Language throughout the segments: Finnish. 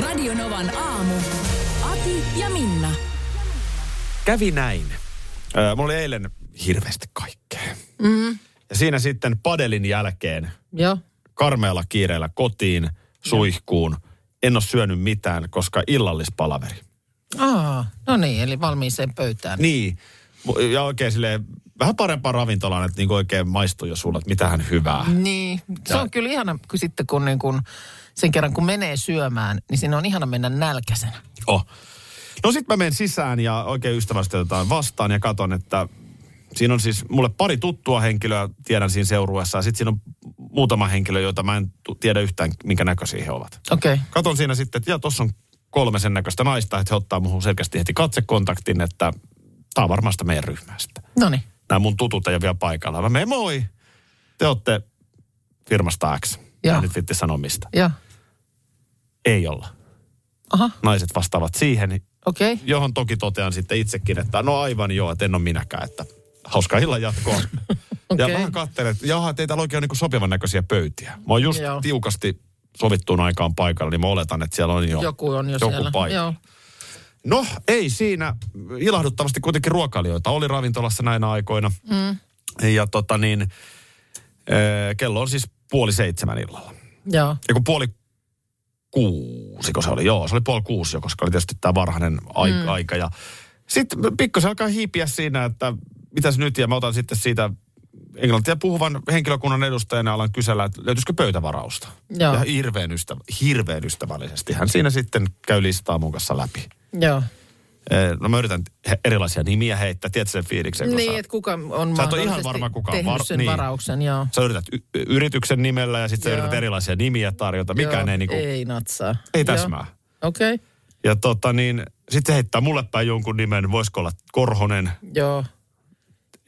Radio Novan aamu. Ati ja Minna. Kävi näin. Öö, mulla oli eilen hirveästi kaikkea. Mm. Ja siinä sitten padelin jälkeen Joo. karmealla kiireellä kotiin, suihkuun. En ole syönyt mitään, koska illallispalaveri. Aa, no niin, eli valmiiseen pöytään. Niin. Ja oikein silleen, vähän parempaa ravintolaan, että niin oikein maistuu jo sulle, että mitähän hyvää. Niin, se on kyllä ihana, kun sitten kun, niin kun sen kerran kun menee syömään, niin siinä on ihana mennä nälkäisenä. Oh. No sit mä menen sisään ja oikein ystävästi otetaan vastaan ja katon, että siinä on siis mulle pari tuttua henkilöä, tiedän siinä seurueessa, ja sitten siinä on muutama henkilö, joita mä en tiedä yhtään, minkä näköisiä he ovat. Okei. Okay. Katon siinä sitten, että ja tuossa on kolme sen näköistä naista, että he ottaa muuhun selkeästi heti katsekontaktin, että tämä on varmasti meidän ryhmästä. No niin. Nämä mun tutut ei ole vielä paikalla. Mä menen, moi, te olette firmasta X. Joo. Mä nyt vitti sanoa mistä. Joo. Ei olla. Aha, Naiset vastaavat siihen. Okay. johon toki totean sitten itsekin, että no aivan joo, että en ole minäkään, että hauskaa illan jatkoa. Ja Okei. vähän katselen, että jaha, täällä oikein ole niin sopivan näköisiä pöytiä. Mä oon just Joo. tiukasti sovittuun aikaan paikalla, niin mä oletan, että siellä on jo Joku on jo joku siellä. paikka. Joo. No, ei siinä. Ilahduttavasti kuitenkin ruokailijoita oli ravintolassa näinä aikoina. Mm. Ja tota niin, eh, kello on siis puoli seitsemän illalla. Joo. Ja kun puoli kuusi, kun se oli, joo, se oli puoli kuusi jo, koska oli tietysti tämä varhainen ai- mm. aika. Ja sitten pikkusen alkaa hiipiä siinä, että mitäs nyt, ja mä otan sitten siitä englantia puhuvan henkilökunnan edustajana alan kysellä, että löytyisikö pöytävarausta. Joo. Ja hirveän, ystävä, hirveän ystävällisesti. Hän siinä sitten käy listaa mun kanssa läpi. Joo. Eh, No mä yritän erilaisia nimiä heittää, tiedätkö sen fiiliksen? Niin, sä- että kuka on Sä et ole ihan varma, kuka on var- sen niin. varauksen, joo. Sä yrität y- yrityksen nimellä ja sitten sä yrität erilaisia nimiä tarjota. Mikään Joo, ei niinku, ei, natsaa. ei täsmää. Okei. Okay. Ja tota niin, sitten se heittää mulle päin jonkun nimen, voisiko olla Korhonen? Joo.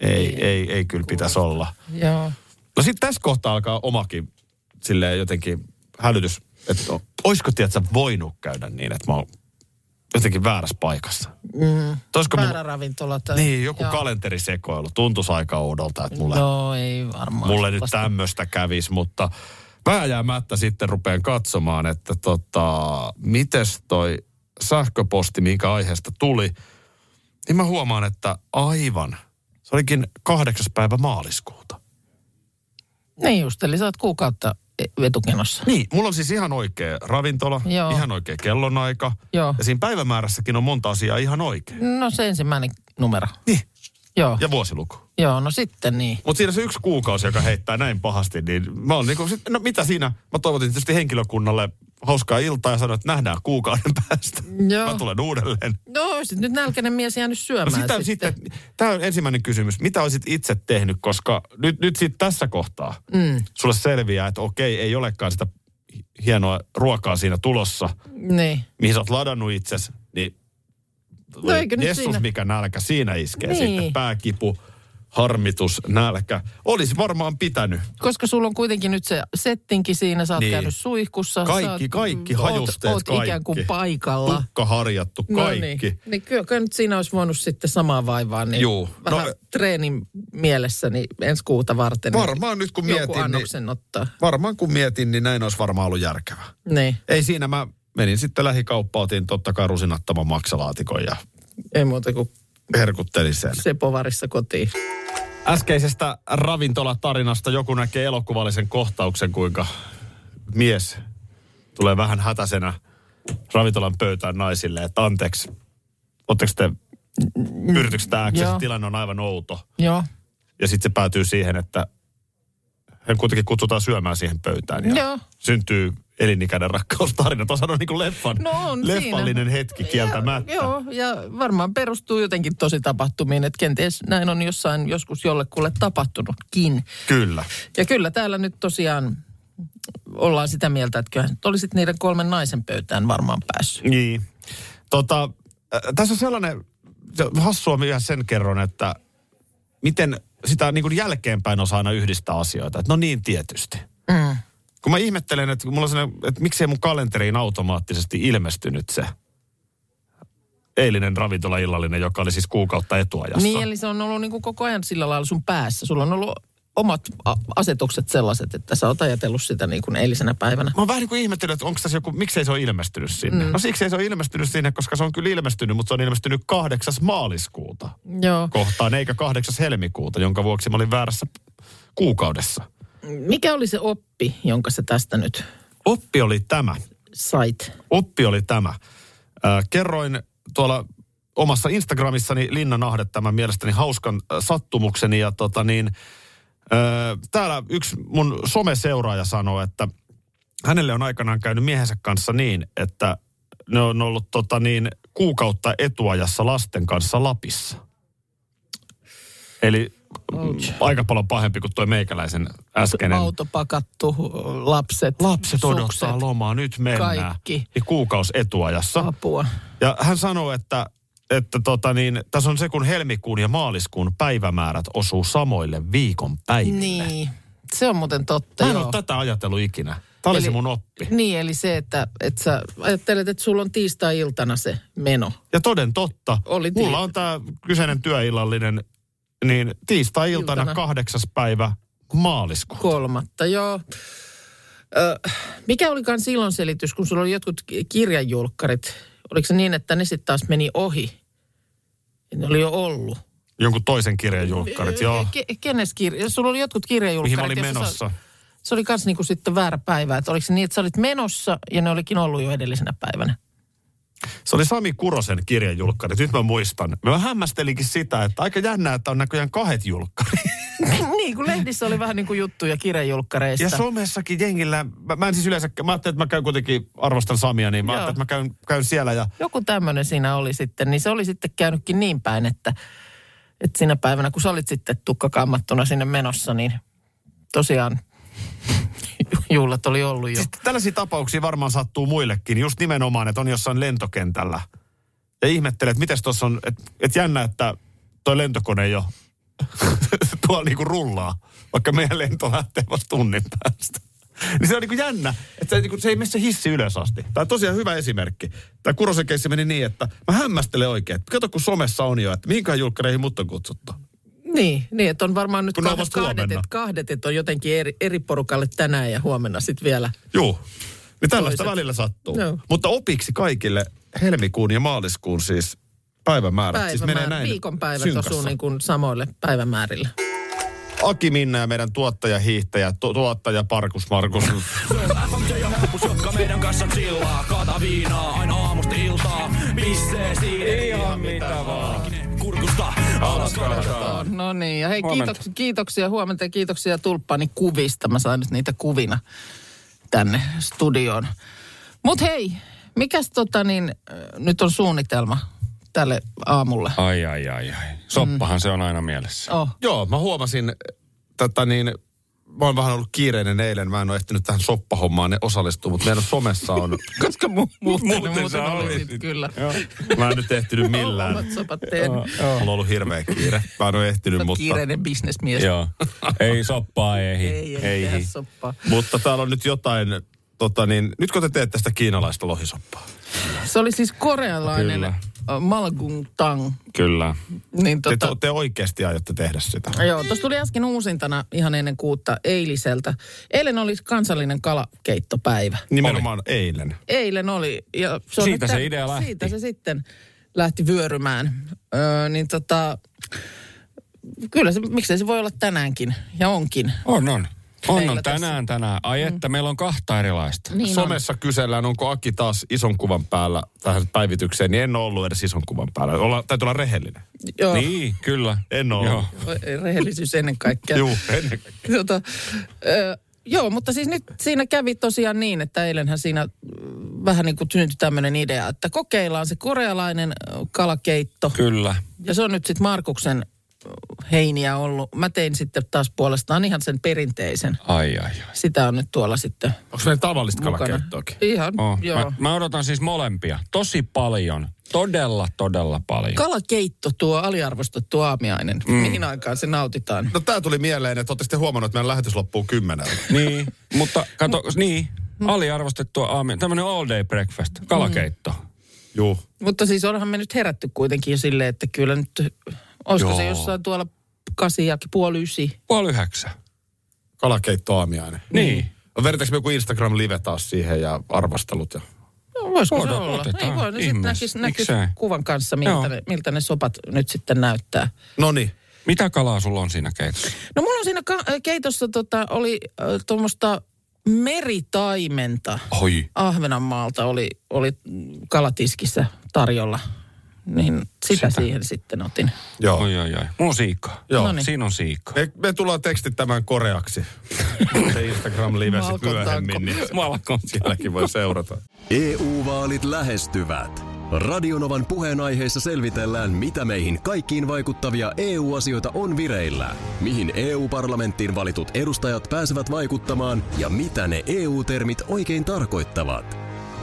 Ei, ei, ei, ei kyllä pitäisi olla. Joo. No sitten tässä kohtaa alkaa omakin silleen jotenkin hälytys, että o- olisiko tiedätkö, voinut käydä niin, että mä oon jotenkin väärässä paikassa. Mm. Väärä mulla, ravintola. Tai... niin, joku Joo. kalenterisekoilu. Tuntuisi aika oudolta, että mulle, No ei varmaan. mulle nyt tämmöistä kävisi, mutta vääjäämättä sitten rupean katsomaan, että tota, mites toi sähköposti, minkä aiheesta tuli, niin mä huomaan, että aivan, se olikin kahdeksas päivä maaliskuuta. Niin just, eli sä oot kuukautta etukenossa. Niin, mulla on siis ihan oikea ravintola, Joo. ihan oikea kellonaika. Joo. Ja siinä päivämäärässäkin on monta asiaa ihan oikein. No se ensimmäinen numero. Niin, Joo. ja vuosiluku. Joo, no sitten niin. Mutta siinä se yksi kuukausi, joka heittää näin pahasti, niin mä oon niinku, sit- no mitä siinä? Mä toivotin tietysti henkilökunnalle hauskaa iltaa ja sanoin, että nähdään kuukauden päästä. Joo. Mä tulen uudelleen. No sit nyt nälkäinen mies jäänyt No syömään sitä, sitten. sitten, tämä on ensimmäinen kysymys. Mitä olisit itse tehnyt, koska nyt, nyt sitten tässä kohtaa Mm. sulle selviää, että okei, ei olekaan sitä hienoa ruokaa siinä tulossa, Niin. mihin sä oot ladannut itsesi, niin No eikö nyt Jessus, siinä- mikä nälkä siinä iskee Niin. sitten. Pääkipu, harmitus, nälkä. Olisi varmaan pitänyt. Koska sulla on kuitenkin nyt se settinki siinä, sä oot Niin. niin. käynyt suihkussa. Kaikki, oot, kaikki, oot- hajusteet, oot kaikki. ikään kuin paikalla. Tukka harjattu, No kaikki. niin, niin kyllä, kyllä nyt siinä olisi voinut sitten samaa vaivaa. Niin Juu. Vähän No- treenin mielessä niin ensi kuuta varten. Varmaan nyt kun niin mietin, niin- ottaa. Varmaan kun mietin, niin näin olisi varmaan ollut järkevää. Niin, Ei siinä mä menin sitten lähikauppaan, otin totta kai rusinattaman maksalaatikon ja ei muuta kuin herkuttelin sen. Sepovarissa kotiin. Äskeisestä ravintolatarinasta joku näkee elokuvallisen kohtauksen, kuinka mies tulee vähän hätäisenä ravintolan pöytään naisille, että anteeksi, ootteko te se Joo. tilanne on aivan outo. Joo. Ja sitten se päätyy siihen, että hän kuitenkin kutsutaan syömään siihen pöytään. Ja Joo. syntyy elinikäinen rakkaustarina. Tuossa on niin kuin leffan, No on leffallinen siinä. hetki kieltämättä. Ja, joo, ja varmaan perustuu jotenkin tosi tapahtumiin, että kenties näin on jossain joskus jollekulle tapahtunutkin. Kyllä. Ja kyllä täällä nyt tosiaan ollaan sitä mieltä, että kyllähän nyt olisit niiden kolmen naisen pöytään varmaan päässyt. Niin. Tota, äh, tässä on sellainen, se hassua vielä sen kerron, että miten sitä niin kuin jälkeenpäin osaa aina yhdistää asioita. Että no niin tietysti. Mm. Kun mä ihmettelen, että, mulla on sellainen, että miksei mun kalenteriin automaattisesti ilmestynyt se eilinen ravintolaillallinen, joka oli siis kuukautta etuajassa. Niin, eli se on ollut niin kuin koko ajan sillä lailla sun päässä. Sulla on ollut omat asetukset sellaiset, että sä oot ajatellut sitä niin kuin eilisenä päivänä. Mä oon vähän niin kuin ihmetellyt, että onko tässä joku, miksei se ole ilmestynyt sinne. Mm. No siksi ei se ole ilmestynyt sinne, koska se on kyllä ilmestynyt, mutta se on ilmestynyt kahdeksas maaliskuuta Joo. kohtaan, eikä kahdeksas helmikuuta, jonka vuoksi mä olin väärässä kuukaudessa. Mikä oli se oppi, jonka sä tästä nyt Oppi oli tämä. sait? Oppi oli tämä. Äh, kerroin tuolla omassa Instagramissani Linna Nahde tämän mielestäni hauskan äh, sattumukseni ja tota niin, äh, täällä yksi mun someseuraaja sanoi, että hänelle on aikanaan käynyt miehensä kanssa niin, että ne on ollut tota niin, kuukautta etuajassa lasten kanssa Lapissa. Eli Ouch. aika paljon pahempi kuin tuo meikäläisen äskeinen. Auto pakattu, lapset, Lapset odottaa sukset, lomaa, nyt mennään. kaikki. Niin kuukaus etuajassa. apua. Ja hän sanoi, että, että tota niin, tässä on se, kun helmikuun ja maaliskuun päivämäärät osuu samoille viikon päiville. Niin, se on muuten totta, Mä en joo. ole tätä ajatellut ikinä. Tämä oli Eli- se mun oppi. Niin, eli se, että, että sä ajattelet, että sulla on tiistai-iltana se meno. Ja toden totta, Oli mulla tii- on tämä kyseinen työillallinen, niin tiistai-iltana Iltana. kahdeksas päivä maaliskuuta. Kolmatta, joo. Ö, mikä olikaan silloin selitys, kun sulla oli jotkut ki- kirjanjulkkarit? Oliko se niin, että ne sitten taas meni ohi? Ne oli jo ollut. Jonkun toisen kirjan julkkarit, joo. Ke- kenes kirja? Sulla oli jotkut Mihin kirjanjulkkarit. mä olin menossa. Sä, se oli kans niinku sitten väärä päivä. Että oliko se niin, että sä olit menossa ja ne olikin ollut jo edellisenä päivänä? Se oli Sami Kurosen kirjan julkkarit, nyt mä muistan. Mä hämmästelinkin sitä, että aika jännää, että on näköjään kahdet julkkarit. niin, kun lehdissä oli vähän niin kuin juttuja kirjanjulkkareista. Ja somessakin jengillä, mä, mä en siis yleensä, mä ajattelin, että mä käyn kuitenkin, arvostan Samia, niin mä Joo. ajattelin, että mä käyn, käyn siellä ja Joku tämmöinen siinä oli sitten, niin se oli sitten käynytkin niin päin, että, että siinä päivänä, kun sä olit sitten tukkakammattuna sinne menossa, niin tosiaan juhlat oli ollut jo. Siis tällaisia tapauksia varmaan sattuu muillekin, just nimenomaan, että on jossain lentokentällä. Ja ihmettelee, että miten tuossa on, että, että jännä, että toi lentokone jo tuolla niinku rullaa, vaikka meidän lento lähtee vasta tunnin päästä. Niin se on niinku jännä, että se, niinku, se ei mene se hissi ylös asti. Tämä on tosiaan hyvä esimerkki. Tämä Kurosen meni niin, että mä hämmästelen oikein, että kato kun somessa on jo, että mihinkään julkkareihin mut on kutsuttu. Niin, niin, että on varmaan nyt kahdet, kahdet, että kahdet, että on jotenkin eri, eri porukalle tänään ja huomenna sitten vielä. Juu. Niin tällaista Toiset. välillä sattuu. Joo. Mutta opiksi kaikille helmikuun ja maaliskuun siis päivämäärät. siis menee Päivämäärä, näin viikonpäivät synkassa. osuu niin kuin samoille päivämäärillä. Aki Minna ja meidän tuottaja, hiihtäjä, tu- tuottaja Parkus Markus. FMJ ja helpus, jotka meidän kanssa chillaa. Kaata viinaa aina aamusta iltaa. Pissee siinä ihan mitä vaan. Kurkusta alas. No niin, ja hei Huomenta. kiitoksia, kiitoksia huomenta ja kiitoksia Tulppani kuvista. Mä sain nyt niitä kuvina tänne studioon. Mut hei, mikäs tota niin, äh, nyt on suunnitelma tälle aamulle? Ai, ai, ai, ai. Soppahan se on aina mielessä. Oh, Joo, mä huomasin tätä niin, mä oon vähän ollut kiireinen eilen, mä en ole ehtinyt tähän soppahommaan ne osallistua, mutta meidän somessa on, koska mu- muuten, Muuten muuten, sä olisit olisit. kyllä. mä en nyt ehtinyt millään. Omat sopat teen. Mulla on ollut hirveä kiire. Mä en ole ehtinyt, Sä mutta, kiireinen bisnesmies. Joo. Ei soppaa, ei. Ei, ei, ei soppaa. mutta täällä on nyt jotain, tota niin, nyt kun te teette tästä kiinalaista lohisoppaa. Se oli siis korealainen Kyllä. Äh, malgung tang. Kyllä. Niin Te, tota, te oikeasti aiotte tehdä sitä. Joo, tuossa tuli äsken uusintana ihan ennen kuutta eiliseltä. Eilen oli kansallinen kalakeittopäivä. Nimenomaan eilen. Eilen oli. Ja se on Siitä nyt se idea lähti. Siitä se sitten lähti vyörymään. Öö, niin tota, kyllä se, miksei se voi olla tänäänkin. Ja onkin. On, on. On, on. Tänään, tänään. Ai että, meillä on kahta erilaista. Niin on. Somessa kysellään, onko Aki taas ison kuvan päällä tähän päivitykseen, niin en ole ollut edes ison kuvan päällä. Olla, täytyy olla rehellinen. Joo, Niin, kyllä. En ole Joo. rehellisyys ennen kaikkea. Juu, ennen kaikkea. Tota, ö, joo, mutta siis nyt siinä kävi tosiaan niin, että eilenhän siinä mm, vähän niin kuin syntyi tämmöinen idea, että kokeillaan se korealainen kalakeitto. Kyllä. Ja se on nyt sitten Markuksen heiniä ollut. Mä tein sitten taas puolestaan ihan sen perinteisen. Ai, ai, ai. Sitä on nyt tuolla sitten Onko meillä tavallista kalakeittoakin? Ihan, Oh, joo. mä, mä odotan siis molempia. Tosi paljon. Todella, todella paljon. Kalakeitto, tuo aliarvostettu aamiainen. Mm. Mihin aikaan se nautitaan? No tää tuli mieleen, että ootte sitten huomannut, että meidän lähetys loppuu kymmeneltä. niin, mutta kato, niin. Aliarvostettua aamia. Tämmönen all day breakfast. Kalakeitto. Juu. Mutta siis onhan me nyt herätty kuitenkin jo silleen, että kyllä nyt, olisiko se Joo. jossain tuolla kasi ja puoli ysi. Puoli yhdeksän. Kalakeitto aamiainen. Niin. Vedetäänkö me joku Instagram-live taas siihen ja arvostelut? Ja... No, voisiko Ota- se olla? otetaan. Ei voi, no sitten näkisi, näkis Miksei? kuvan kanssa, miltä Joo. ne, miltä ne sopat nyt sitten näyttää. No niin. Mitä kalaa sulla on siinä keitossa? No mulla on siinä ka- keitossa tota, oli äh, tuommoista meritaimenta. Oi. Ahvenanmaalta oli, oli kalatiskissä tarjolla. Niin sitä, Sitä. siihen sitten otin. Joo. Oi, oi, oi. Siikaa. Joo. Noniin. Siinä on siikaa. Me, me tullaan tekstittämään koreaksi. Se Instagram-live Malkon sitten myöhemmin, niin Malkon. sielläkin voi seurata. EU-vaalit lähestyvät. Radionovan puheenaiheessa selvitellään, mitä meihin kaikkiin vaikuttavia EU-asioita on vireillä, mihin EU-parlamenttiin valitut edustajat pääsevät vaikuttamaan ja mitä ne EU-termit oikein tarkoittavat.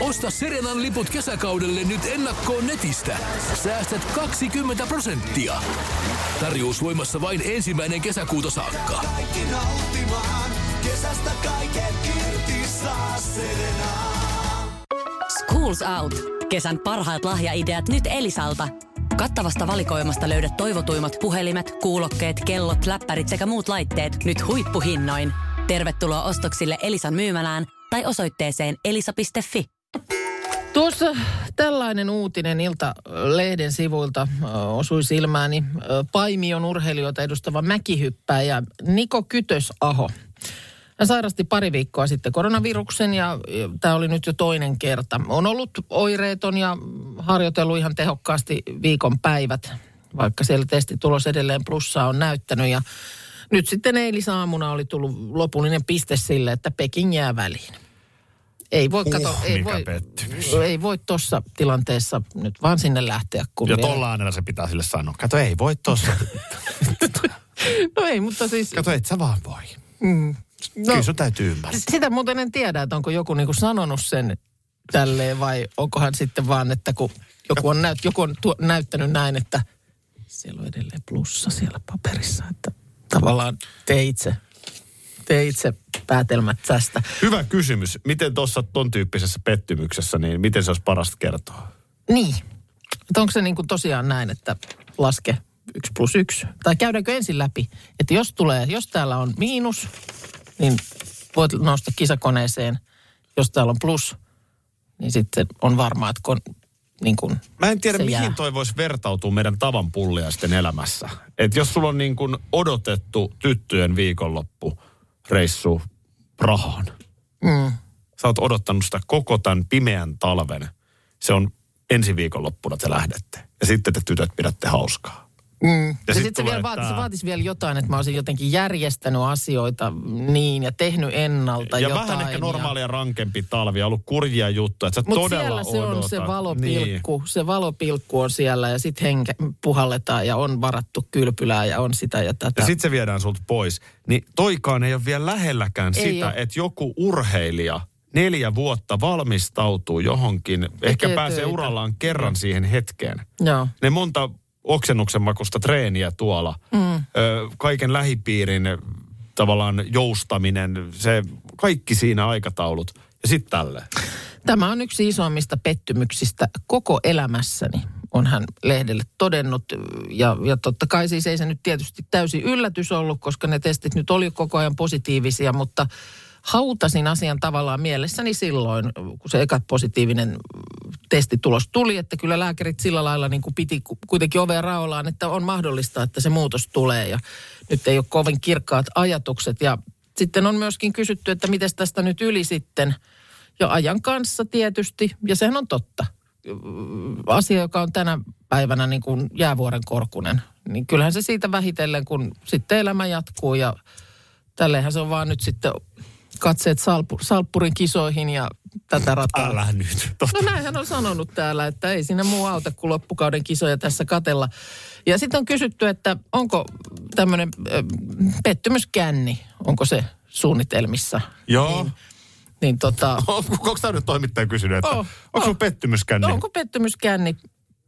Osta Serenan liput kesäkaudelle nyt ennakkoon netistä. Säästät 20 prosenttia. Tarjous voimassa vain ensimmäinen kesäkuuta saakka. Kaikki nauttimaan, kesästä kaiken irti saa Serena. Schools Out. Kesän parhaat lahjaideat nyt Elisalta. Kattavasta valikoimasta löydät toivotuimmat puhelimet, kuulokkeet, kellot, läppärit sekä muut laitteet nyt huippuhinnoin. Tervetuloa ostoksille Elisan myymälään tai osoitteeseen elisa.fi. Tuossa tällainen uutinen Ilta-lehden sivuilta osui silmääni. Paimion urheilijoita edustava mäkihyppääjä Niko Kytösaho. Hän sairasti pari viikkoa sitten koronaviruksen ja tämä oli nyt jo toinen kerta. On ollut oireeton ja harjoitellut ihan tehokkaasti viikon päivät, vaikka siellä testitulos edelleen plussaa on näyttänyt. Ja nyt sitten eilisaamuna oli tullut lopullinen piste sille, että Peking jää väliin. Ei voi kato, Huh, ei voi, pettymys. ei voi tuossa tilanteessa nyt vaan sinne lähteä. Kun Ja vielä- tolla äänellä se pitää sille sanoa. Kato, ei voi tossa. No ei, mutta siis... Kato, et sä vaan voi. No, Kyllä sun täytyy ymmärtää. sitä muuten en tiedä, että onko joku niinku sanonut sen tälleen vai onkohan sitten vaan, että kun joku on, näyt, joku on tuo, näyttänyt näin, että siellä on edelleen plussa siellä paperissa, että tavallaan tee itse, tee itse päätelmät tästä. Hyvä kysymys. Miten tuossa ton tyyppisessä pettymyksessä, niin miten se olisi parasta kertoa? Niin. Että onko se niin kuin tosiaan näin, että laske yksi plus yksi? Tai käydäänkö ensin läpi, että jos tulee, jos täällä on miinus, niin voit nousta kisakoneeseen. Jos täällä on plus, niin sitten on varmaa, että kon, niin kuin Mä en tiedä, mihin jää. toi voisi vertautua meidän tavan pulliaisten elämässä. Et jos sulla on niin kuin odotettu tyttöjen viikonloppu reissu Prahaan. Mm. Sä oot odottanut sitä koko tämän pimeän talven. Se on ensi viikonloppuna te lähdette. Ja sitten te tytöt pidätte hauskaa. Mm. Ja, sit sitten se, tulee vielä vaatisi, tää- se vaatisi vielä jotain, että mä olisin jotenkin järjestänyt asioita niin ja tehnyt ennalta ja jotain. vähän ehkä normaalia rankempi talvi ja ollut kurjia juttuja. Että sä Mutta todella siellä se on odotat. se valopilkku, niin. se valopilkku on siellä ja sitten henke puhalletaan ja on varattu kylpylää ja on sitä ja tätä. Ja sitten se viedään sulta pois. Niin toikaan ei ole vielä lähelläkään Ei sitä, oo. että joku urheilija neljä vuotta valmistautuu johonkin, ehkä pääsee töitä. urallaan kerran siihen hetkeen. Joo. Ne monta oksennuksen makusta treeniä tuolla, mm. ö, kaiken lähipiirin tavallaan joustaminen, se kaikki siinä aikataulut. Ja sitten tälle. Tämä on yksi isoimmista pettymyksistä koko elämässäni, on hän lehdelle todennut. Ja, ja totta kai siis ei se nyt tietysti täysin yllätys ollut, koska ne testit nyt oli koko ajan positiivisia, mutta hautasin asian tavallaan mielessäni silloin, kun se eka positiivinen testitulos tuli, että kyllä lääkärit sillä lailla niin kuin piti ku- kuitenkin ovea raollaan, että on mahdollista, että se muutos tulee. Ja nyt ei ole kovin kirkkaat ajatukset. Ja sitten on myöskin kysytty, että miten tästä nyt yli sitten? Ja ajan kanssa tietysti, ja sehän on totta. asia, joka on tänä päivänä niin kuin jäävuoren korkunen, niin kyllähän se siitä vähitellen, kun sitten elämä jatkuu ja tälleenhän se on vaan nyt sitten katseet salpu, salppurin kisoihin ja tätä rataa. Älä nyt. No näinhän on sanonut täällä, että ei siinä muu auta kuin loppukauden kisoja tässä katella. Ja sitten on kysytty, että onko tämmöinen pettymyskänni, onko se suunnitelmissa? Joo. Niin, niin tota, Onko tämä nyt toimittaja kysynyt, että Oh, onko oh. pettymyskänni? no, onko pettymyskänni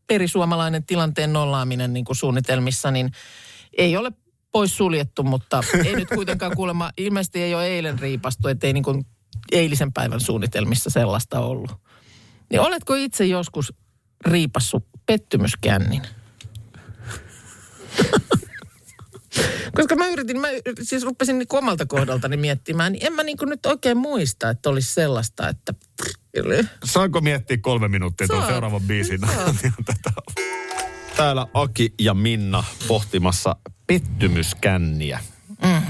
perisuomalainen tilanteen nollaaminen niin kuin suunnitelmissa, niin ei ole pois suljettu, mutta ei nyt kuitenkaan kuulemma, ilmeisesti ei ole eilen riipastu, ettei niin kuin eilisen päivän suunnitelmissa sellaista ollut. Niin oletko itse joskus riipassu pettymyskännin? Koska mä yritin, mä siis rupesin niin omalta kohdaltani miettimään, niin en mä niin nyt oikein muista, että olisi sellaista, että... Saanko miettiä kolme minuuttia tuon seuraavan biisin? Täällä Aki ja Minna pohtimassa pettymyskänniä. Mm.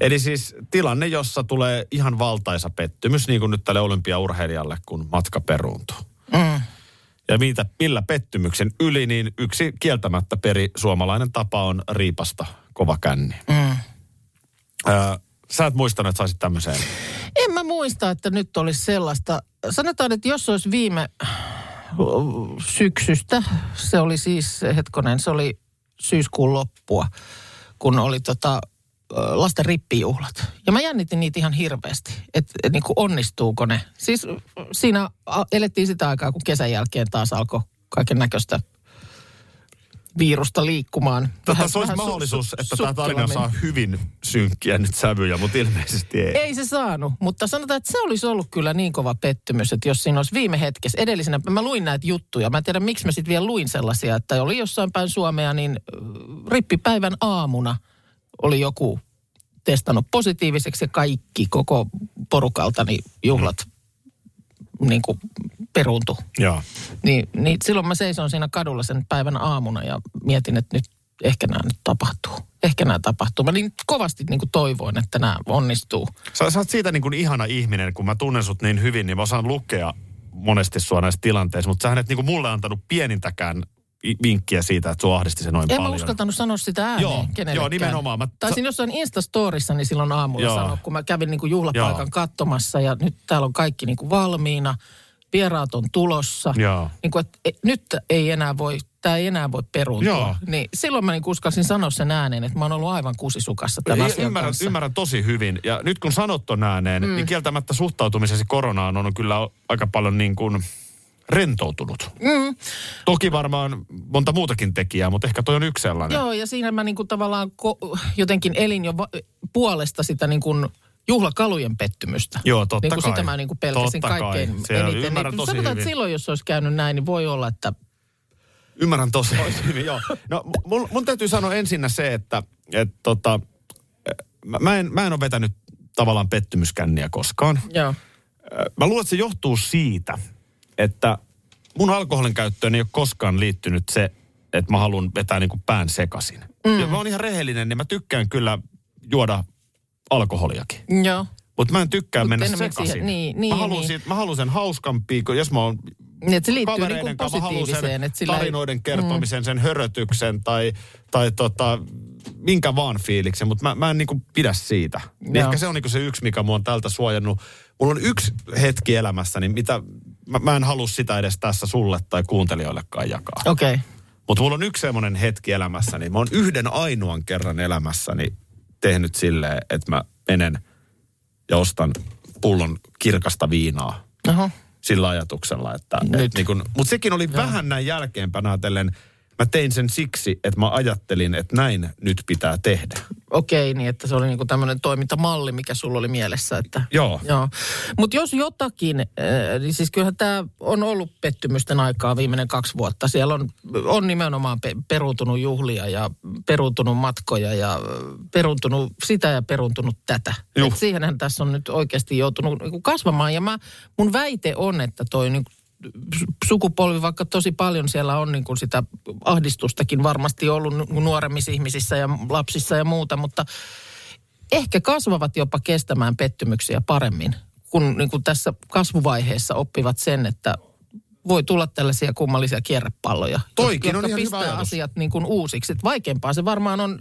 Eli siis tilanne, jossa tulee ihan valtaisa pettymys, niin kuin nyt tälle olympiaurheilijalle, kun matka peruuntuu. Mm. Ja mitä, millä pettymyksen yli, niin yksi kieltämättä peri suomalainen tapa on riipasta kova känni. Mm. Öö, sä et muistanut, että saisit tämmöiseen. En mä muista, että nyt olisi sellaista. Sanotaan, että jos olisi viime syksystä, se oli siis, hetkonen, se oli syyskuun loppua, kun oli tota, lasten rippijuhlat. Ja mä jännitin niitä ihan hirveästi, että et, niin onnistuuko ne. Siis siinä elettiin sitä aikaa, kun kesän jälkeen taas alkoi kaiken näköistä virusta liikkumaan. Se olisi su- mahdollisuus, su- että tämä tarina saa hyvin synkkiä nyt sävyjä, mutta ilmeisesti ei. Ei se saanut, mutta sanotaan, että se olisi ollut kyllä niin kova pettymys, että jos siinä olisi viime hetkessä, edellisenä, mä luin näitä juttuja, mä en tiedä miksi mä sitten vielä luin sellaisia, että oli jossain päin Suomea, niin rippipäivän aamuna oli joku testannut positiiviseksi ja kaikki koko porukaltani juhlat niin kuin peruuntu. Joo. Niin, niin silloin mä seison siinä kadulla sen päivän aamuna ja mietin, että nyt ehkä nämä nyt tapahtuu. Ehkä nämä tapahtuu. Mä niin kovasti niin kuin toivoin, että nämä onnistuu. Sä, sä oot siitä niin kuin ihana ihminen, kun mä tunnen sut niin hyvin, niin mä osaan lukea monesti sua näissä tilanteissa, mutta sä et niin kuin mulle antanut pienintäkään vinkkiä siitä, että sua ahdisti se noin En paljon. mä uskaltanut sanoa sitä ääneen Joo, joo, nimenomaan. Mä- Taisin jossain Instastorissa niin silloin aamulla Joo. sanoa, kun mä kävin niin kuin juhlapaikan Joo. katsomassa ja nyt täällä on kaikki niin kuin valmiina. Vieraat on tulossa. Joo. Niin kuin, että e, nyt ei enää voi, tämä ei enää voi peruuntua. Joo. Niin silloin mä niin uskalsin sanoa sen ääneen, että mä oon ollut aivan kusisukassa tämän Y- asian ymmärrän, kanssa. ymmärrän tosi hyvin. Ja nyt kun sanot ton ääneen, mm. niin kieltämättä suhtautumisesi koronaan on kyllä aika paljon niin kuin rentoutunut. Mm. Toki varmaan monta muutakin tekijää, mutta ehkä toi on yksi sellainen. Joo, ja siinä mä niin kuin tavallaan ko- jotenkin elin jo va- puolesta sitä niin kuin juhlakalujen pettymystä. Joo, totta niin kuin kai. sitä mä niin kuin pelkäsin Totta kai. kaikkein Se on- eniten. ymmärrän Niin tosi sanotaan, hyvin. että silloin, jos olisi käynyt näin, niin voi olla, että Ymmärrän tosi hyvin, joo. No mun, mun täytyy sanoa ensinnä se, että et, tota, mä, mä, en, mä en ole vetänyt tavallaan pettymyskänniä koskaan. joo. Mä luulen, että se johtuu siitä, että mun alkoholin käyttöön ei ole koskaan liittynyt se, että mä haluan vetää niin kuin pään sekaisin. Mm. Ja mä oon ihan rehellinen, niin mä tykkään kyllä juoda alkoholiakin. Joo. Mutta mä en tykkää Mut mennä sekaisin. siihen- niin, mä, niin, haluan niin. Siitä, mä haluan sen hauskampi, kun jos mä oon Niin, että se liittyy niin kavereiden kuin kanssa, mä haluan sen Että sillä ei- tarinoiden kertomisen, sen hörötyksen tai, tai tota, minkä vaan fiiliksen, mutta mä, mä en niinku pidä siitä. Niin Joo. ehkä se on niinku se yksi, mikä mua on tältä suojannut. Mulla on yksi hetki elämässäni, mitä mä, mä en halua sitä edes tässä sulle tai kuuntelijoillekaan jakaa. Okei. Okay. Mutta mulla on yksi semmoinen hetki elämässäni. Mä oon yhden ainoan kerran elämässäni tehnyt silleen, että mä menen ja ostan pullon kirkasta viinaa Oho. sillä ajatuksella, että... Nyt. Et niin kun, mutta sekin oli vähän näin jälkeenpäin ajatellen, mä tein sen siksi, että mä ajattelin, että näin nyt pitää tehdä. Okei, niin että se oli niinku tämmöinen toimintamalli, mikä sulla oli mielessä. Että, Joo. Joo. Mutta jos jotakin, äh, niin siis kyllähän tämä on ollut pettymysten aikaa viimeinen kaksi vuotta. Siellä on, on nimenomaan pe- peruuntunut juhlia ja peruuntunut matkoja ja äh, peruuntunut sitä ja peruuntunut tätä. Juh. Et siihenhän tässä on nyt oikeasti joutunut niinku kasvamaan. Ja mä, mun väite on, että toi niinku sukupolvi, vaikka tosi paljon siellä on niin kuin sitä ahdistustakin varmasti ollut nu- nuoremmissa ihmisissä ja lapsissa ja muuta, mutta ehkä kasvavat jopa kestämään pettymyksiä paremmin, kun niin kuin tässä kasvuvaiheessa oppivat sen, että voi tulla tällaisia kummallisia kierrepalloja, Toikin jotka on ihan hyvä pistää ajatus. asiat niin kuin uusiksi. Et vaikeampaa se varmaan on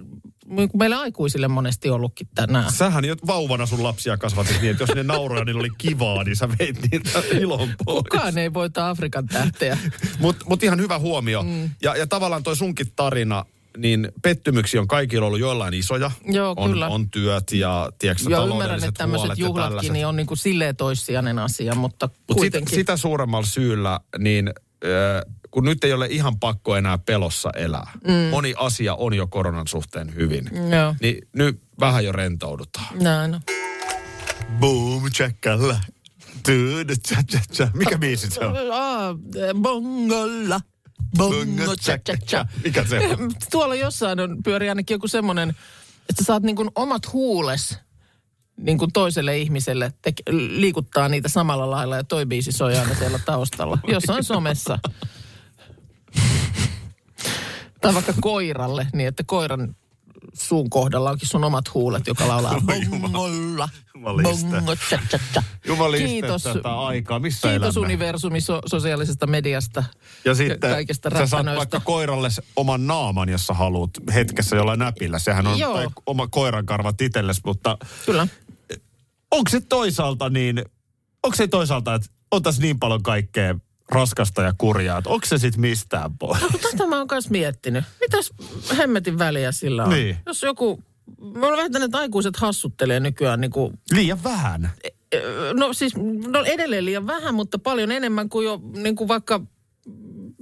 kuin meille aikuisille monesti ollutkin tänään. Sähän jo vauvana sun lapsia kasvatit niin, että jos ne nauroja, niillä oli kivaa, niin sä veit niitä ilon pois. Kukaan ei voita Afrikan tähteä. Mutta mut ihan hyvä huomio. Mm. Ja, ja tavallaan toi sunkin tarina, niin pettymyksiä on kaikilla ollut jollain isoja. Joo, on, kyllä. on työt ja tiedätkö, Ja ymmärrän, että tämmöiset juhlatkin tällaiset. niin on niin kuin silleen toissijainen asia, mutta sitä, kuitenkin. sitä suuremmalla syyllä, niin äh, kun nyt ei ole ihan pakko enää pelossa elää. Mm. Moni asia on jo koronan suhteen hyvin. Joo. Niin nyt vähän jo rentoudutaan. Näin on. Boom, tsa. Mikä biisi se on? Ah, bongolla. Bongo, cha, cha, cha. Mikä se on? Tuolla jossain on, pyörii ainakin joku semmoinen, että sä saat niin kuin omat huules niin kuin toiselle ihmiselle te- liikuttaa niitä samalla lailla ja toi biisi soi aina siellä taustalla. Jossain somessa. tai vaikka koiralle, niin että koiran suun kohdalla onkin sun omat huulet, joka laulaa bongolla. Bongo. Jumaliste Kiitos. tätä aikaa. Missä Kiitos elämme? universumi so- sosiaalisesta mediasta. Ja sitten kaikesta sä saat vaikka koiralle oman naaman, jos sä haluat hetkessä jollain näpillä. Sehän on Joo. tai oma koiran karvat itsellesi, mutta Kyllä. onko se toisaalta niin, onko se toisaalta, että on tässä niin paljon kaikkea raskasta ja kurjaa, että onko se sitten mistään pois? No, tätä mä oon myös miettinyt. Mitäs hemmetin väliä sillä on? Niin. Jos joku, mä olen väittänyt, että aikuiset hassuttelee nykyään niin kuin, Liian vähän. no siis, no edelleen liian vähän, mutta paljon enemmän kuin jo niin kuin vaikka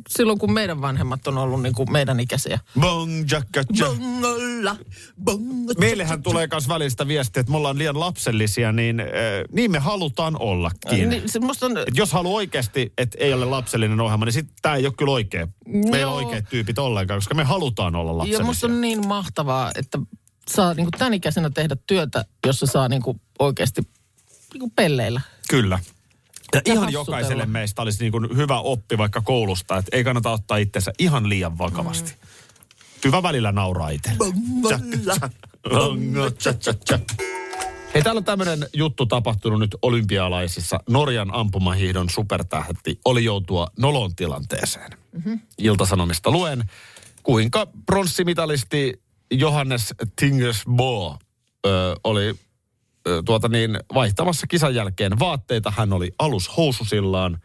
silloin, kun meidän vanhemmat on ollut niin kuin meidän ikäisiä. Bong, jakka, ja. Bongolla, bongo, Meillähän tulee myös välistä viestiä, että me ollaan liian lapsellisia, niin äh, niin me halutaan ollakin. Niin, se on, Et jos haluaa oikeasti, että ei ole lapsellinen ohjelma, niin sitten tämä ei ole kyllä oikea. Me ei ole oikeat tyypit ollenkaan, koska me halutaan olla ja lapsellisia. musta on niin mahtavaa, että saa niin kuin tämän ikäisenä tehdä työtä, jossa saa niin kuin oikeasti niin kuin pelleillä. Kyllä. Ja ihan hassutella. jokaiselle meistä olisi niin kuin hyvä oppi vaikka koulusta, että ei kannata ottaa itsensä ihan liian vakavasti. Mm. Hyvä välillä nauraa itse. Hei, täällä on tämmöinen juttu tapahtunut nyt olympialaisissa. Norjan ampumahiihdon supertähti oli joutua nolon tilanteeseen. Mm-hmm. Iltasanomista luen, kuinka pronssimitalisti Johannes Tingersbo ö, oli tuota niin, vaihtamassa kisan jälkeen vaatteita. Hän oli alushoususillaan,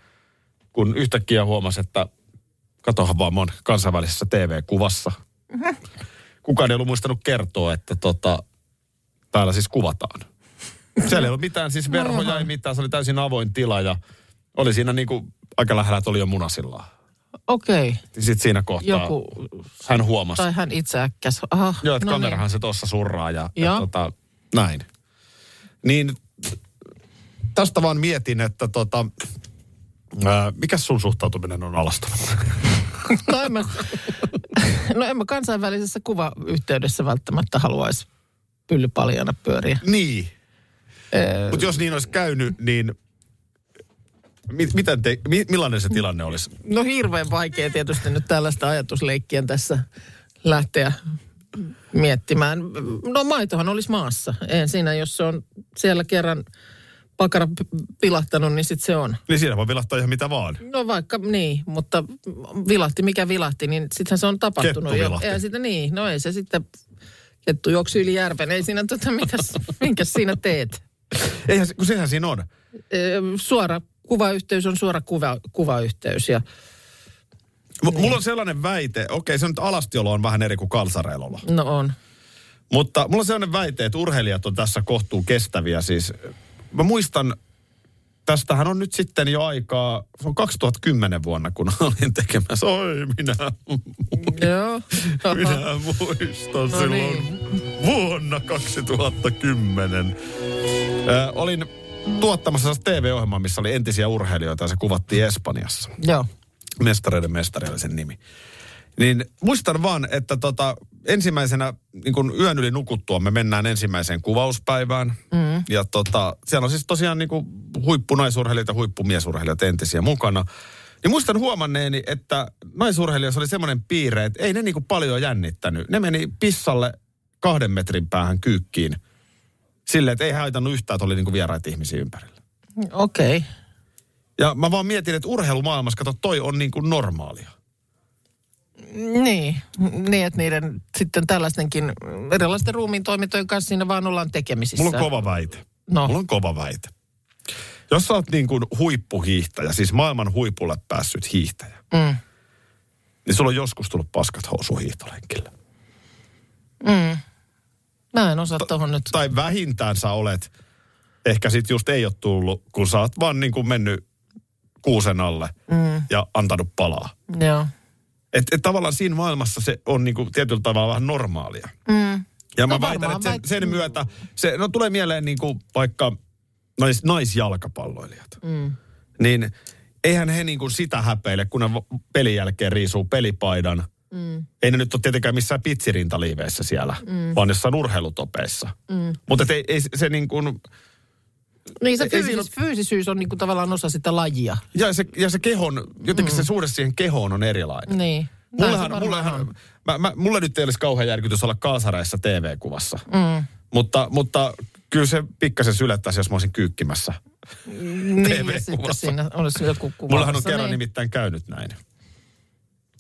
kun yhtäkkiä huomasi, että katohan vaan mä oon kansainvälisessä TV-kuvassa. Kukaan ei ollut muistanut kertoa, että tota, täällä siis kuvataan. Siellä ei ollut mitään, siis verhoja ei mitään, se oli täysin avoin tila ja oli siinä niinku aika lähellä, että oli jo munasillaan. Okei. Okay. Sitten siinä kohtaa Joku, hän huomasi. tai hän itse äkkäs. Aha, Joo, että no kamerahan se tuossa surraa ja, ja Joo. tota, näin. Niin tästä vaan mietin, että tota, ää, mikä sun suhtautuminen on? Niin. No en mä, no en mä kansainvälisessä kuvayhteydessä välttämättä haluaisi pyllypaljana pyöriä. niin. Mutta jos niin olisi käynyt, niin mi- miten te, mi- millainen se tilanne olisi? No hirveän vaikea tietysti nyt tällaista ajatusleikkiä tässä lähteä miettimään. No maitohan olisi maassa. Ei siinä, jos se on siellä kerran pakara pilahtanut, niin sitten se on. Niin siinä voi vilahtaa ihan mitä vaan. No vaikka niin, mutta vilahti mikä vilahti, niin sittenhän se on tapahtunut. Kettu vilahti. Ei sitä niin, no ei se sitten, kettu juoksi yli järven, ei siinä tota, mitäs, minkäs siinä teet? Eihän, kun sehän siinä on. Suora kuvayhteys on suora kuva, kuvayhteys ja M- Mulla on sellainen väite, okei se nyt alastiolo on vähän eri kuin kalsareilolo. no on. Mutta mulla on sellainen väite, että urheilijat on tässä kohtuu kestäviä. Siis mä muistan, tästähän on nyt sitten jo aikaa, se on 2010 vuonna, kun olin tekemässä. Oi, minä, Joo. minä muistan No silloin niin. vuonna 2010. Ö, olin tuottamassa TV-ohjelmaa, missä oli entisiä urheilijoita ja se kuvattiin Espanjassa. Joo. Mestareiden mestari oli sen nimi. Niin muistan vaan, että tota, ensimmäisenä niin kun yön yli nukuttua me mennään ensimmäiseen kuvauspäivään. Mm. Ja tota, siellä on siis tosiaan niin kuin huippunaisurheilijoita, huippumiesurheilijoita entisiä mukana. Niin muistan huomanneeni, että naisurheilijoissa oli semmoinen piirre, että ei ne niin kuin paljon jännittänyt. Ne meni pissalle kahden metrin päähän kyykkiin. Silleen, että ei haitannut yhtään, että oli niin kuin vieraita ihmisiä ympärillä. Okei. Okay. Ja mä vaan mietin, että urheilumaailmassa, kato, toi on niin kuin normaalia. Niin, niin että niiden sitten tällaistenkin erilaisten ruumiin toimintojen kanssa siinä vaan ollaan tekemisissä. Mulla on kova väite. No. Mulla on kova väite. Jos sä oot niin kuin huippuhiihtäjä, siis maailman huipulle päässyt hiihtäjä, Mm. niin sulla on joskus tullut paskat housuun hiihtolenkillä. Mm. Mä en osaa tuohon nyt. Tai vähintään sä olet, ehkä sit just ei ole tullut, kun sä oot vaan niin kuin mennyt kuusen alle Mm. ja antanut palaa. Joo. Et, et tavallaan siinä maailmassa se on niin kuin tietyllä tavalla vähän normaalia. Mm. Ja mä No väitän, että sen, sen myötä, se, no tulee mieleen niin kuin vaikka nais, naisjalkapalloilijat. Mm. Niin eihän he niin kuin sitä häpeile, kun ne pelin jälkeen riisuu pelipaidan. Mm. Ei ne nyt ole tietenkään missään pitsirintaliiveissä siellä, Mm. vaan jossain urheilutopeissa. Mm. Mutta ei, ei se niin kuin, Niin se Ei- ei fyysis, fyysisyys on niinku tavallaan osa sitä lajia. ja se, ja se kehon, jotenkin mm. se suhde siihen kehoon on erilainen. Niin. Mullehan, mullehan, on. mä, mä, mulle nyt ei olisi kauhean järkytys olla kaasareissa TV-kuvassa. Mm. Mutta, mutta kyllä se pikkasen sylettäisi, jos mä olisin kyykkimässä. Niin, ja TV-kuvassa. sitten siinä olisi joku kuva. Mullahan on kerran nimittäin käynyt näin.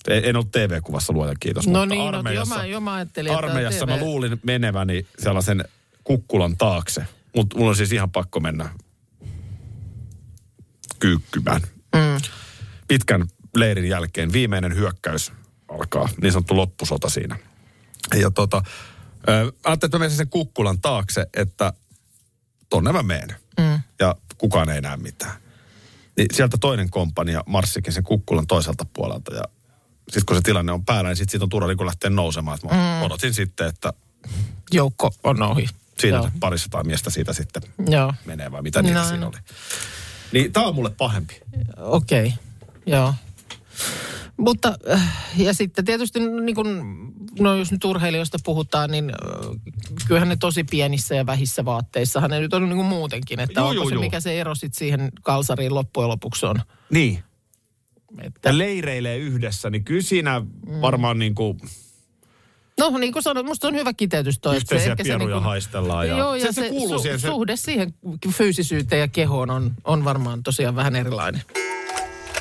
En, en ollut TV-kuvassa luojan kiitos, No mutta niin, no, jo armeijassa, mä, jo mä ajattelin, että armeijassa mä luulin meneväni sellaisen kukkulan taakse. Mutta mulla on siis ihan pakko mennä kyykkymään. Mm. Pitkän leirin jälkeen viimeinen hyökkäys alkaa, niin sanottu loppusota siinä. Ja tota, ö, ajattelin, että mä menen sen kukkulan taakse, että tonne mä menen. Mm. Ja kukaan ei näe mitään. Niin sieltä toinen komppania marssikin sen kukkulan toiselta puolelta. Ja sitten kun se tilanne on päällä, niin sitten siitä on turha niin lähteä nousemaan. Mä Mm. odotin sitten, että Joukko on ohi. Siinä Joo. parisataa miestä siitä sitten Joo. menee vai mitä niitä Näin siinä oli. Niin tää on mulle pahempi. Okei, okay. joo. Mutta, äh, ja sitten tietysti niin kun, no jos nyt urheilijoista puhutaan, niin äh, kyllähän ne tosi pienissä ja vähissä vaatteissahan ne nyt on niin kuin muutenkin. Että Joo, onko joo, se, joo. mikä se ero sitten siihen kalsariin loppujen lopuksi on. Niin. Että, Ja leireilee yhdessä, niin kyllä siinä varmaan niin kuin no niin kuin sanoit, musta on hyvä kiteytys toi. että se yhteisiä se pieruja niin kuin- haistellaan. Ja Joo, ja se, se, kuuluu su- siihen. Se, suhde siihen fyysisyyteen ja kehoon on, on varmaan tosiaan vähän erilainen.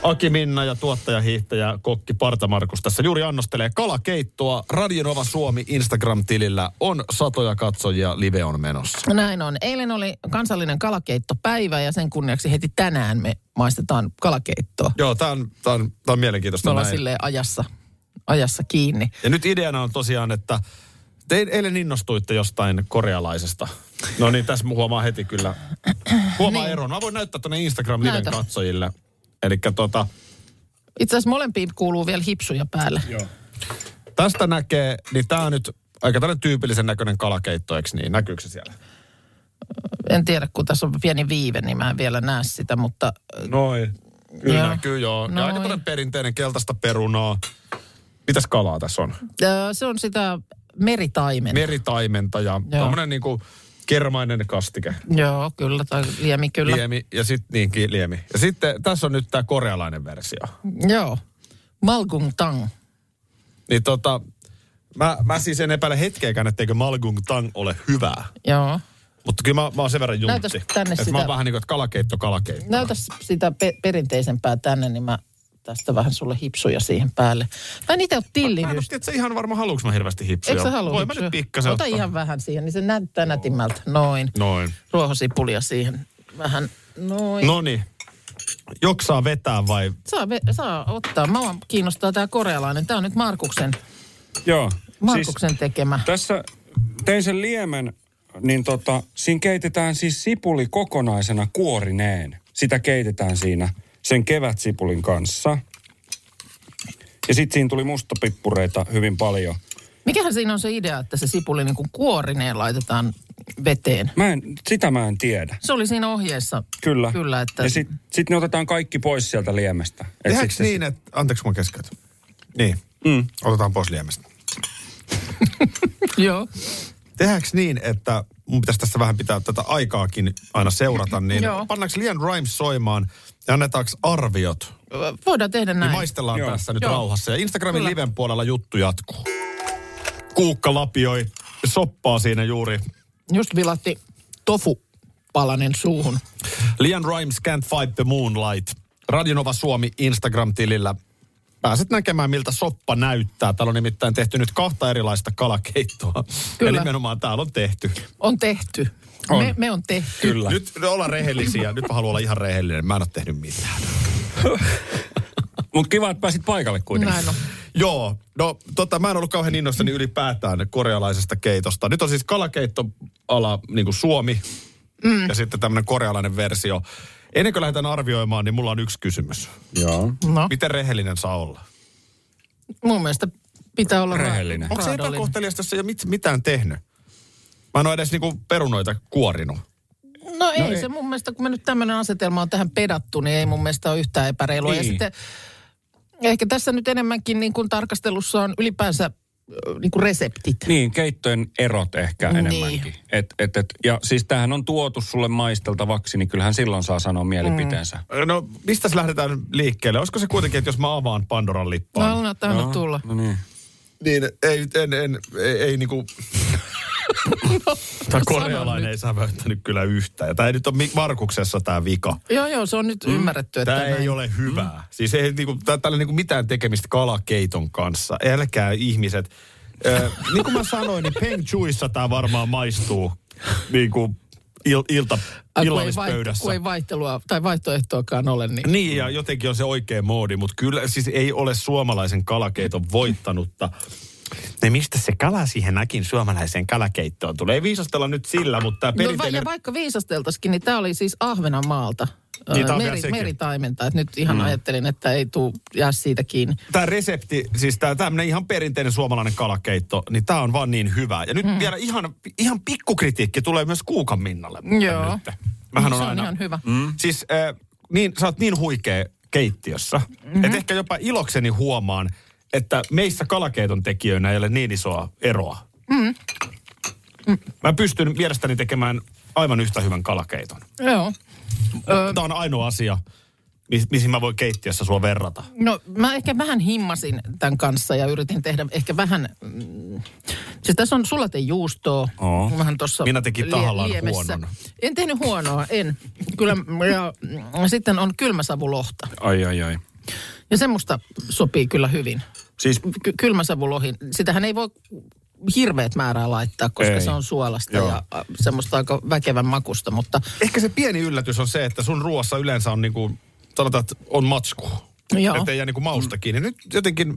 Aki Minna ja tuottajahiihtäjä Kokki Parta Markus tässä juuri annostelee kalakeittoa. Radionova Suomi Instagram-tilillä on satoja katsojia, live on menossa. Näin on. Eilen oli kansallinen kalakeittopäivä ja sen kunniaksi heti tänään me maistetaan kalakeittoa. Joo, tämä on, tää on, tää on Me mielenkiintoista ollaan näin. silleen ajassa, ajassa kiinni. Ja nyt ideana on tosiaan, että te eilen innostuitte jostain korealaisesta. No niin, tässä huomaa heti kyllä. Huomaa Niin. eron. Mä voin näyttää tuonne Instagram-liven katsojille. Eli tota, Itse asiassa molempiin kuuluu vielä hipsuja päälle. Joo. tästä näkee, niin tää on nyt aika tällainen tyypillisen näköinen kalakeitto, eikö niin? Näkyykö se siellä? En tiedä, kun tässä on pieni viive, niin mä en vielä näe sitä, mutta Noin. Kyllä Joo. näkyy, joo. Ja aika Noin. tällainen perinteinen keltaista perunaa. Mitäs kalaa tässä on? se on sitä meritaimen. Meritaimenta ja tämmöinen niinku kermainen kastike. Joo, kyllä, tai liemi kyllä. Liemi ja sitten niinkin liemi. Ja sitten tässä on nyt tämä korealainen versio. Joo. Malgung tang. Niin tota, mä, mä siis en epäile hetkeäkään, etteikö Malgung Tang ole hyvää. Joo. Mutta kyllä mä, mä oon sen verran juntti. Näytäs tänne sitä. mä oon vähän niin kuin, että kalakeitto, kalakeitto. Näytä sitä pe- perinteisempää tänne, niin mä tästä vähän sulle hipsuja siihen päälle. Mä en itse ole Mä tillin en ole just. tiedä, että se ihan varmaan haluuks mä hirveästi hipsuja. Eikö sä halua Voi mä nyt pikkasen Ota ottaa. ihan vähän siihen, niin se näyttää nätimmältä. Noin. Noin. Ruohosipulia siihen vähän. Noin. Noni. Joksaa vetää vai? Saa, ve- saa ottaa. Mä kiinnostaa tämä korealainen. Tämä on nyt Markuksen, Joo. Markuksen Siis tekemä. tässä tein sen liemen, niin tota, siinä keitetään siis sipuli kokonaisena kuorineen. Sitä keitetään siinä sen kevätsipulin kanssa. Ja sitten siinä tuli mustapippureita hyvin paljon. Mikähän siinä on se idea, että se sipuli niin kuin kuorineen laitetaan veteen? Mä en, sitä mä en tiedä. Se oli siinä ohjeessa. Kyllä. Kyllä, että... Ja sitten sit ne otetaan kaikki pois sieltä liemestä. Tehdäänkö sit se- niin, että... Anteeksi, mä keskeytän. Niin. Mm. Otetaan pois liemestä. Joo. Tehdäänkö niin, että mun pitäisi tässä vähän pitää tätä aikaakin aina seurata, niin Joo. pannaanko Lian Rhymes soimaan ja annetaanko arviot? Voidaan tehdä Niin näin. maistellaan Joo. tässä nyt Joo. rauhassa. Ja Instagramin Kyllä. liven puolella juttu jatkuu. Kuukka lapioi soppaa siinä juuri. Just vilatti tofu palanen suuhun. Lian Rhymes Can't Fight the Moonlight. Radionova Suomi Instagram-tilillä. Pääset näkemään, miltä soppa näyttää. Täällä on nimittäin tehty nyt kahta erilaista kalakeittoa. Kyllä. Ja nimenomaan täällä on tehty. On tehty. On. Me, me on tehty. Kyllä. Nyt me ollaan rehellisiä. Nyt mä haluan olla ihan rehellinen. Mä en ole tehnyt mitään. Mutta kiva, että pääsit paikalle kuitenkin. Näin on. Joo, no tota, mä en ollut kauhean innoissani ylipäätään korealaisesta keitosta. Nyt on siis kalakeittoala niin kuin Suomi mm. ja sitten tämmöinen korealainen versio. Ennen kuin lähdetään arvioimaan, niin mulla on yksi kysymys. Joo. No, Miten rehellinen saa olla? mun mielestä pitää olla Rehellinen. Onko se epäkohteliasta, jos ei ole mit, mitään tehnyt? Mä en ole edes niinku perunoita kuorinut. No ei, no ei se mun mielestä, kun me nyt tämmöinen asetelma on tähän pedattu, niin ei mun mielestä ole yhtään epäreilua. Ja Niin. sitten ehkä tässä nyt enemmänkin niin kuin tarkastelussa on ylipäänsä niin kuin reseptit. Niin, keittojen erot ehkä Niin. enemmänkin. Et, et, et, ja siis tämähän on tuotu sulle maisteltavaksi, niin kyllähän silloin saa sanoa mielipiteensä. No, mistä lähdetään liikkeelle? Olisiko se kuitenkin, että jos mä avaan Pandoran lippaan? No, anna tähän no. tulla. No niin. Niin, ei, en, en, ei, ei niinku... Tämä korealainen ei säväyttänyt kyllä yhtään. Ja tämä ei nyt ole Markuksessa tämä vika. Joo, joo, se on nyt mm. ymmärretty, että Tämä ei näin. ole hyvää. Mm. Siis ei niinku, tää, täällä niinku mitään tekemistä kalakeiton kanssa. Älkää ihmiset. Ö, niin kuin mä sanoin, niin Peng Chuissa tämä varmaan maistuu niin kuin il, ilta, ei, illallispöydässä. kun ei vaihtelua tai vaihtoehtoakaan ole, niin... Niin, ja jotenkin on se oikea moodi, mutta kyllä siis ei ole suomalaisen kalakeiton voittanutta. Ne mistä se kala siihen näkin suomalaiseen kalakeittoon tulee? Ei viisastella nyt sillä, mutta tämä No, va- perinteinen... ja vaikka viisasteltaisikin, niin tämä oli siis Ahvenanmaalta. Niin, Ö, tää on vielä Meri, meritaimenta. Et nyt ihan mm. ajattelin, että ei tuu jää siitä kiinni. Tämä resepti, siis tämä tämmöinen ihan perinteinen suomalainen kalakeitto, niin tämä on vaan niin hyvä. Ja nyt mm. vielä ihan, ihan pikkukritiikki tulee myös Kuukan Minnalle. Joo. Nyt. Mähän No, on se on aina... ihan hyvä. Mm. Siis äh, niin, sä oot niin huikea keittiössä, mm-hmm. että ehkä jopa ilokseni huomaan, että meissä kalakeiton tekijöinä ei ole niin isoa eroa. Mm. Mä pystyn mielestäni tekemään aivan yhtä hyvän kalakeiton. Joo. Tämä on ainoa asia, mi- mihin mä voin keittiössä sua verrata. No mä ehkä vähän himmasin tämän kanssa ja yritin tehdä ehkä vähän... Mm, siis tässä on sulatejuustoa. Oo. Vähän tuossa Minä tekin tahallaan liemessä. huonon. En tehnyt huonoa, en. Kyllä, ja mm, sitten on kylmäsavulohta. Ai, ai, ai. Ja semmoista sopii kyllä hyvin. Siis Ky- kylmäsavulohi, sitähän ei voi hirveät määrää laittaa, koska Ei. se on suolasta Joo. ja semmoista aika väkevän makusta, mutta Ehkä se pieni yllätys on se, että sun ruoassa yleensä on niinku, sanotaan, että on matsku. Joo. Että ei jää niinku mausta kiinni. Nyt jotenkin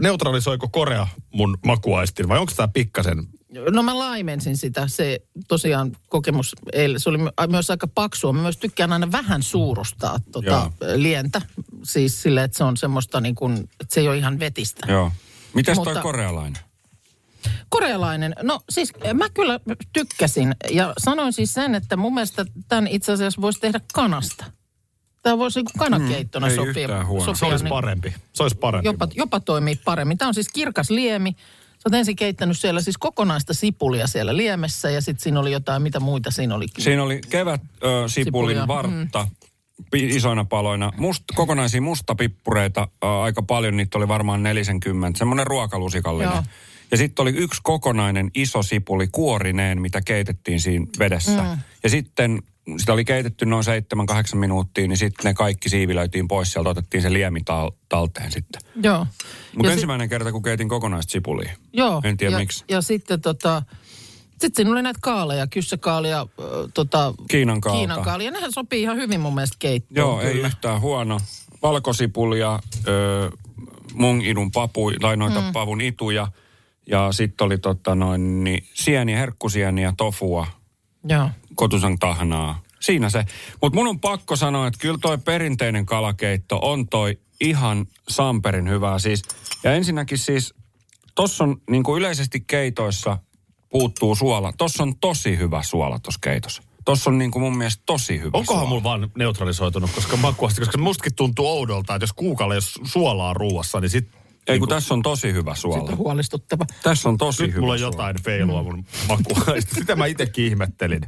neutralisoiko Korea mun makuaistin vai onko tämä pikkasen? No mä laimensin sitä. Se tosiaan kokemus eilen, se oli my- myös aika paksua. Mä myös tykkään aina vähän suurustaa tota Joo. lientä. Siis sille, että se on semmoista niin kuin, että se ei ole ihan vetistä. joo. Mites toi Mutta- korealainen? Korealainen, no siis mä kyllä tykkäsin. Ja sanoin siis sen, että mun mielestä tämän itse asiassa voisi tehdä kanasta. Tämä voisi niin kanakeittona Mm, ei sopia. yhtään huono. Se sopia olisi niin- parempi. Se olisi parempi. jopa, jopa toimii paremmin. Tämä on siis kirkas liemi. Sä oot ensin keittänyt siellä siis kokonaista sipulia siellä liemessä ja sitten siinä oli jotain, mitä muita siinä oli. Siinä oli kevät ö, sipulin Sipulia, vartta pi, isoina paloina. Must, kokonaisia mustapippureita ö, aika paljon, niitä oli varmaan 40. Semmoinen ruokalusikallinen. Joo. Ja sitten oli yksi kokonainen iso sipuli kuorineen, mitä keitettiin siinä vedessä. Mm. Ja sitten sitä oli keitetty noin 7-8 minuuttia, niin sitten ne kaikki siivilöitiin pois sieltä, otettiin se liemi tal- talteen sitten. Joo. Mutta ensimmäinen kerta, kun keitin kokonaista sipulia. Joo. En tiedä ja, miksi. Ja sitten tota, sitten siinä oli näitä kaaleja, kyssäkaalia, äh, tota, Kiinan kaalta. Kiinan kaalia. Nehän sopii ihan hyvin mun mielestä keittoon. Joo, ei kyllä. yhtään huono. Valkosipulia, ö, mungidun papu, tai noita mm. pavun ituja. Ja sitten oli tota noin, niin sieniä, herkkusieniä, tofua, Joo. kotusan tahnaa. Siinä se. Mutta mun on pakko sanoa, että kyllä toi perinteinen kalakeitto on toi ihan samperin hyvää. Siis, ja ensinnäkin siis, tossa on niin kuin yleisesti keitoissa puuttuu suola. Tossa on tosi hyvä suola tossa keitossa. Tossa on niin kuin mun mielestä tosi hyvä Onkohan suola. mulla vaan neutralisoitunut, koska makuasti, koska mustakin tuntuu oudolta, että jos kuukalle jos suolaa ruuassa, niin sit... Ei kun niinku- tässä on tosi hyvä suola. Sitten on huolestuttava. Tässä on tosi Nyt hyvä mulla on suola. jotain feilua mun makuaista. Sitä mä itekin ihmettelin.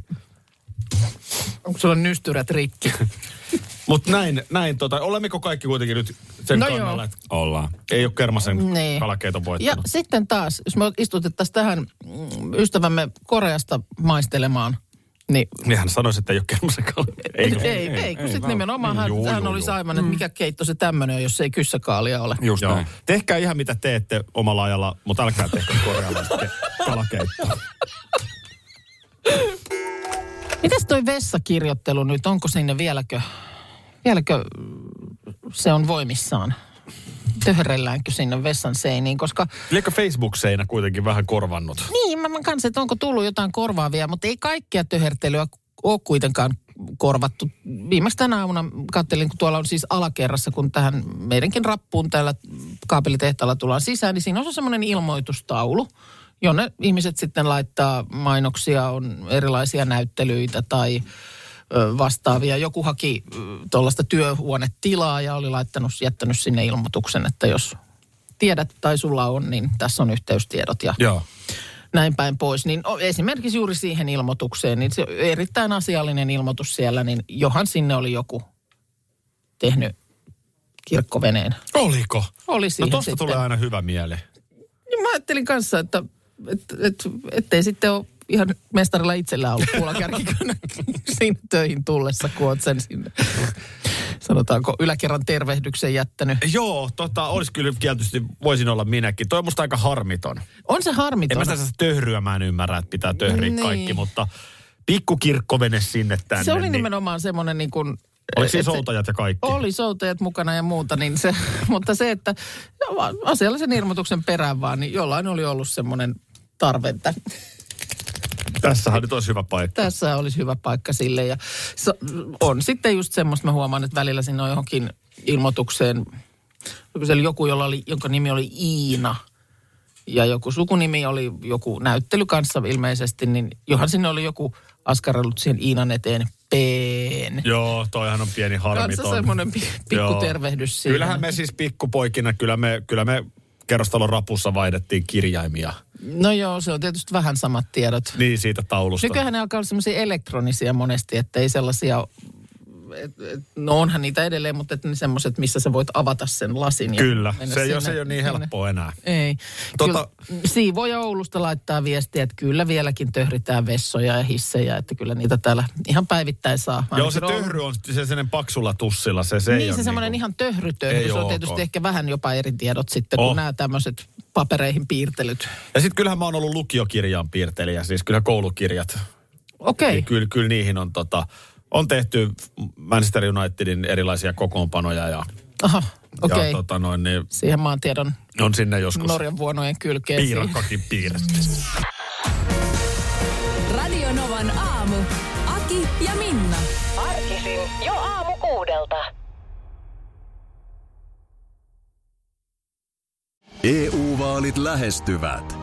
Onko sulla nystyrät rikki? Mutta näin, näin tota, olemmeko kaikki kuitenkin nyt sen No kannalla, joo. että Ollaan. ei ole Kermasen Niin. kalakeiton Ja voittanut? sitten taas, jos me istutettaisiin tähän mm, ystävämme Koreasta maistelemaan, Niin Niin hän sanoisi, että ei ole kermasekaan. ei, Eikö? ei, ei, ei kun ei sitten nimenomaan hän, Juu, hän juu, olisi juu. aivan, että mikä keitto se tämmöinen on, jos ei kyssäkaalia ole. Just Joo. näin. Tehkää ihan mitä teette omalla ajalla, mutta älkää tehkö korealaista ke- kalakeittoa. Mitäs toi vessakirjoittelu nyt, onko sinne vieläkö, vieläkö se on voimissaan? Töhrelläänkö sinne vessan seiniin, koska Liekö Facebook-seinä kuitenkin vähän korvannut? niin, mä, mä kanssa, että onko tullut jotain korvaavia, mutta ei kaikkia töhertelyä ole kuitenkaan korvattu. Viimeksi tänä aamuna kattelin, kun tuolla on siis alakerrassa, kun tähän meidänkin rappuun täällä kaapelitehtaalla tullaan sisään, niin siinä on semmoinen ilmoitustaulu, jonne ihmiset sitten laittaa mainoksia, on erilaisia näyttelyitä tai vastaavia. Joku haki tuollaista työhuonetilaa ja oli laittanut, jättänyt sinne ilmoituksen, että jos tiedät tai sulla on, niin tässä on yhteystiedot ja Joo. näin päin pois. Niin esimerkiksi juuri siihen ilmoitukseen, niin se erittäin asiallinen ilmoitus siellä, niin johan sinne oli joku tehnyt kirkkoveneen. Oliko? Oli No siihen tosta sitten. tulee aina hyvä mieli. Niin mä ajattelin kanssa, että et, et, ettei sitten ole ihan mestarilla itsellä ollut puolakärkikönä siinä töihin tullessa, kun oot sen sinne, sanotaanko yläkerran tervehdyksen jättänyt. Joo, tota, olisi kyllä tietysti, voisin olla minäkin. Toi on musta aika harmiton. On se En harmiton. mä sitä töhryä mä en ymmärrä, että pitää töhriä Niin. kaikki, mutta pikkukirkkovene sinne tänne. se oli niin, nimenomaan semmoinen niin kuin... Oliko se- soutajat ja kaikki? Oli soutajat mukana ja muuta, niin se, mutta se, että asiallisen ilmoituksen perään vaan, niin jollain oli ollut semmoinen tarve, että Tässähän nyt olisi hyvä paikka. tässä olisi hyvä paikka sille. Ja on sitten just semmoista, mä huomaan, että välillä siinä on johonkin ilmoitukseen, se oli joku, jolla oli, jonka nimi oli Iina, ja joku sukunimi oli joku näyttely kanssa ilmeisesti, niin johan sinne oli joku askarellut siihen Iinan eteen peen. Joo, toihan on pieni Kanssa harmiton. semmoinen pi- pikku Joo. tervehdys siihen. Kyllähän me siis pikkupoikina, kyllä me, kyllä me kerrostalon rapussa vaihdettiin kirjaimia. No joo, se on tietysti vähän samat tiedot. Niin siitä taulusta. Nykyään ne alkaa olla semmoisia elektronisia monesti, että ei sellaisia, et, et, no onhan niitä edelleen, mutta että ne semmoiset, missä sä voit avata sen lasin. ja Kyllä, se ei, ole, sinne- se ei ole niin helppoa enää. Ei. Tota- Tota... Siivoja Oulusta laittaa viestiä, että kyllä vieläkin töhritään vessoja ja hissejä, että kyllä niitä täällä ihan päivittäin saa. Joo, se töhry on se sellainen paksulla tussilla. Se, se ei niin, ole se semmoinen niinku- ihan töhrytöhry. Ei Se on tietysti ehkä vähän jopa eri tiedot sitten, Oh. kuin nämä tämmöiset papereihin piirtelyt. Ja sitten kyllähän mä oon ollut lukiokirjaan piirtelijä, siis kyllä koulukirjat. Okei. Niin kyllä, kyllä niihin on, tota, on tehty Manchester Unitedin erilaisia kokoonpanoja ja, Aha, okei. ja tota noin, niin Siihen maantiedon on sinne joskus Norjan vuonojen kylkeen. piirakkakin piirretty. Radio Novan aamu. Aki ja Minna. Arkisin jo aamu kuudelta. EU-vaalit lähestyvät.